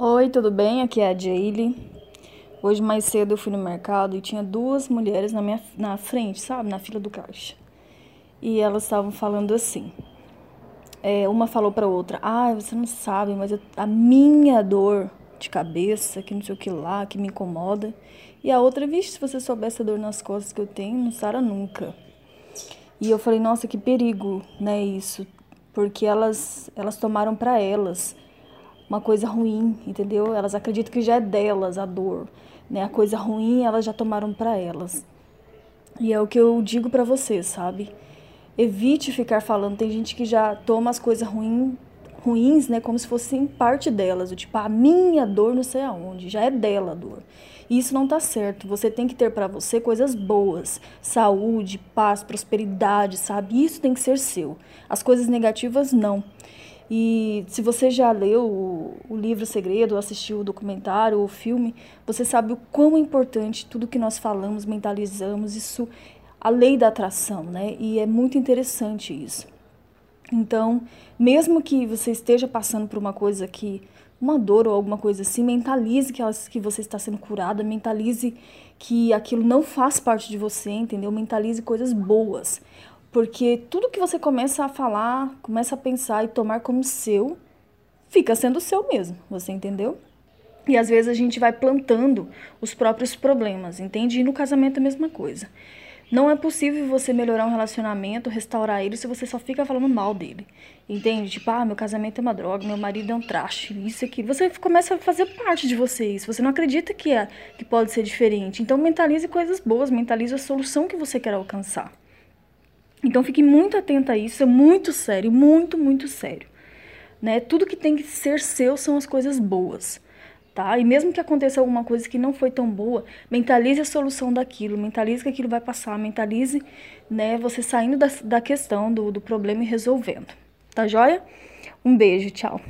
Oi, tudo bem? Aqui é a Jaylee. Hoje mais cedo eu fui no mercado e tinha duas mulheres na minha na frente, sabe, na fila do caixa. E elas estavam falando assim. É, uma falou para outra: "Ah, você não sabe, mas eu, a minha dor de cabeça, que não sei o que lá, que me incomoda". E a outra: "Vixe, se você soubesse a dor nas costas que eu tenho, não sara nunca". E eu falei: "Nossa, que perigo, né, isso?" Porque elas elas tomaram para elas uma coisa ruim, entendeu? Elas acreditam que já é delas a dor, né? A coisa ruim elas já tomaram para elas. E é o que eu digo para vocês, sabe? Evite ficar falando. Tem gente que já toma as coisas ruins ruins, né, como se fossem parte delas, tipo, a minha dor não sei aonde, já é dela a dor. E isso não tá certo. Você tem que ter para você coisas boas, saúde, paz, prosperidade, sabe? Isso tem que ser seu. As coisas negativas não. E se você já leu o, livro Segredo, assistiu o documentário, o filme, você sabe o quão importante tudo que nós falamos, mentalizamos, isso, a lei da atração, né? E é muito interessante isso. Então, mesmo que você esteja passando por uma coisa que uma dor ou alguma coisa assim, mentalize que, elas, que você está sendo curada, mentalize que aquilo não faz parte de você, entendeu? Mentalize coisas boas. Porque tudo que você começa a falar, começa a pensar e tomar como seu, fica sendo seu mesmo, você entendeu? E às vezes a gente vai plantando os próprios problemas, entende? E no casamento é a mesma coisa. Não é possível você melhorar um relacionamento, restaurar ele, se você só fica falando mal dele. Entende? Tipo, ah, meu casamento é uma droga, meu marido é um traste, isso aqui. Você começa a fazer parte de você isso. Você não acredita que, é, que pode ser diferente. Então mentalize coisas boas, mentalize a solução que você quer alcançar. Então fique muito atenta a isso, é muito sério, muito, muito sério. Né? Tudo que tem que ser seu são as coisas boas. Tá? E mesmo que aconteça alguma coisa que não foi tão boa, mentalize a solução daquilo, mentalize que aquilo vai passar, mentalize né, você saindo da, da questão, do, do problema e resolvendo. Tá joia? Um beijo, tchau.